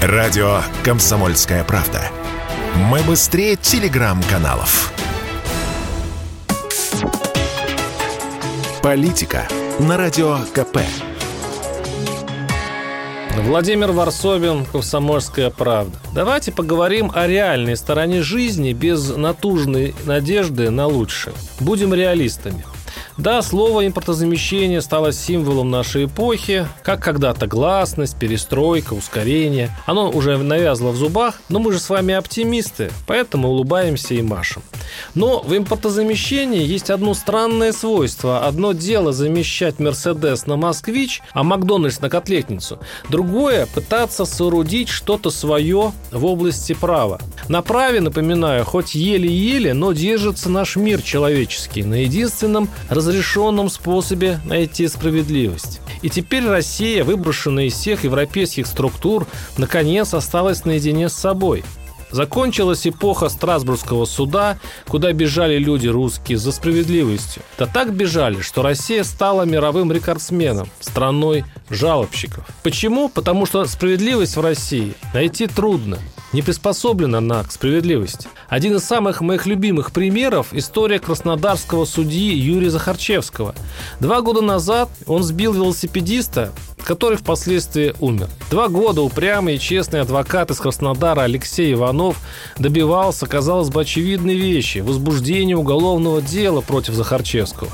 Радио «Комсомольская правда». Мы быстрее телеграм-каналов. Политика на Радио КП. Владимир Варсобин, «Комсомольская правда». Давайте поговорим о реальной стороне жизни без натужной надежды на лучшее. Будем реалистами – да, слово импортозамещение стало символом нашей эпохи, как когда-то гласность, перестройка, ускорение. Оно уже навязло в зубах, но мы же с вами оптимисты, поэтому улыбаемся и машем. Но в импортозамещении есть одно странное свойство. Одно дело замещать Мерседес на Москвич, а Макдональдс на котлетницу. Другое – пытаться соорудить что-то свое в области права. На праве, напоминаю, хоть еле-еле, но держится наш мир человеческий на единственном разрешенном способе найти справедливость. И теперь Россия, выброшенная из всех европейских структур, наконец осталась наедине с собой – Закончилась эпоха Страсбургского суда, куда бежали люди русские за справедливостью. Да так бежали, что Россия стала мировым рекордсменом, страной жалобщиков. Почему? Потому что справедливость в России найти трудно не приспособлена она к справедливости. Один из самых моих любимых примеров – история краснодарского судьи Юрия Захарчевского. Два года назад он сбил велосипедиста, который впоследствии умер. Два года упрямый и честный адвокат из Краснодара Алексей Иванов добивался, казалось бы, очевидной вещи – возбуждения уголовного дела против Захарчевского.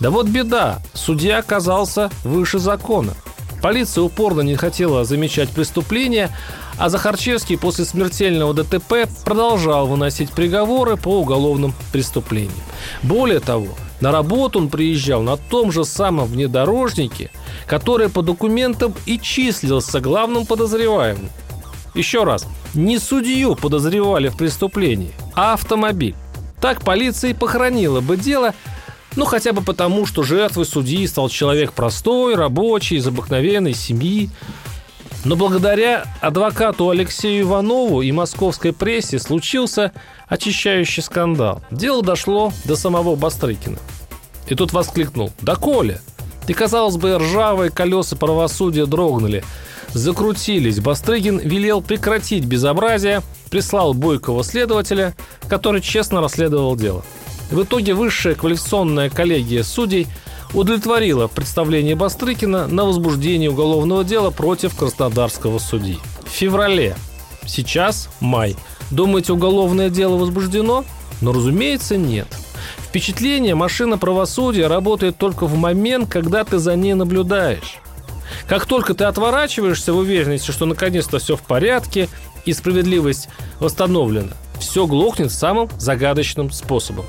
Да вот беда, судья оказался выше закона. Полиция упорно не хотела замечать преступления, а Захарчевский после смертельного ДТП продолжал выносить приговоры по уголовным преступлениям. Более того, на работу он приезжал на том же самом внедорожнике, который по документам и числился главным подозреваемым. Еще раз, не судью подозревали в преступлении, а автомобиль. Так полиция и похоронила бы дело, ну хотя бы потому, что жертвой судьи стал человек простой, рабочий, из обыкновенной семьи, но благодаря адвокату Алексею Иванову и московской прессе случился очищающий скандал. Дело дошло до самого Бастрыкина. И тут воскликнул «Да Коля!» И, казалось бы, ржавые колеса правосудия дрогнули. Закрутились. Бастрыгин велел прекратить безобразие, прислал бойкого следователя, который честно расследовал дело. В итоге высшая квалификационная коллегия судей – удовлетворила представление Бастрыкина на возбуждение уголовного дела против краснодарского судьи. В феврале. Сейчас май. Думаете, уголовное дело возбуждено? Но, разумеется, нет. Впечатление машина правосудия работает только в момент, когда ты за ней наблюдаешь. Как только ты отворачиваешься в уверенности, что наконец-то все в порядке и справедливость восстановлена, все глохнет самым загадочным способом.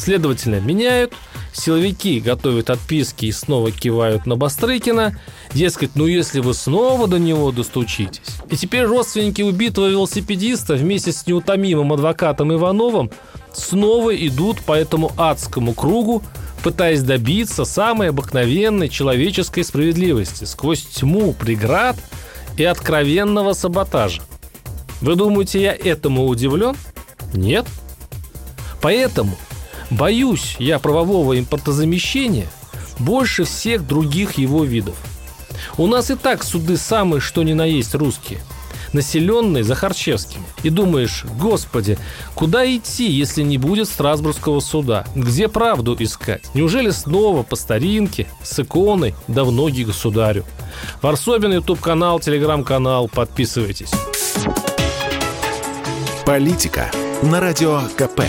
Следовательно, меняют – Силовики готовят отписки и снова кивают на Бастрыкина. Дескать, ну если вы снова до него достучитесь. И теперь родственники убитого велосипедиста вместе с неутомимым адвокатом Ивановым снова идут по этому адскому кругу, пытаясь добиться самой обыкновенной человеческой справедливости сквозь тьму преград и откровенного саботажа. Вы думаете, я этому удивлен? Нет. Поэтому Боюсь я правового импортозамещения больше всех других его видов. У нас и так суды самые, что ни на есть русские населенные Захарчевским. И думаешь, господи, куда идти, если не будет Страсбургского суда? Где правду искать? Неужели снова по старинке, с иконой, да в ноги государю? Варсобин, YouTube-канал, телеграм-канал, подписывайтесь. Политика на Радио КП.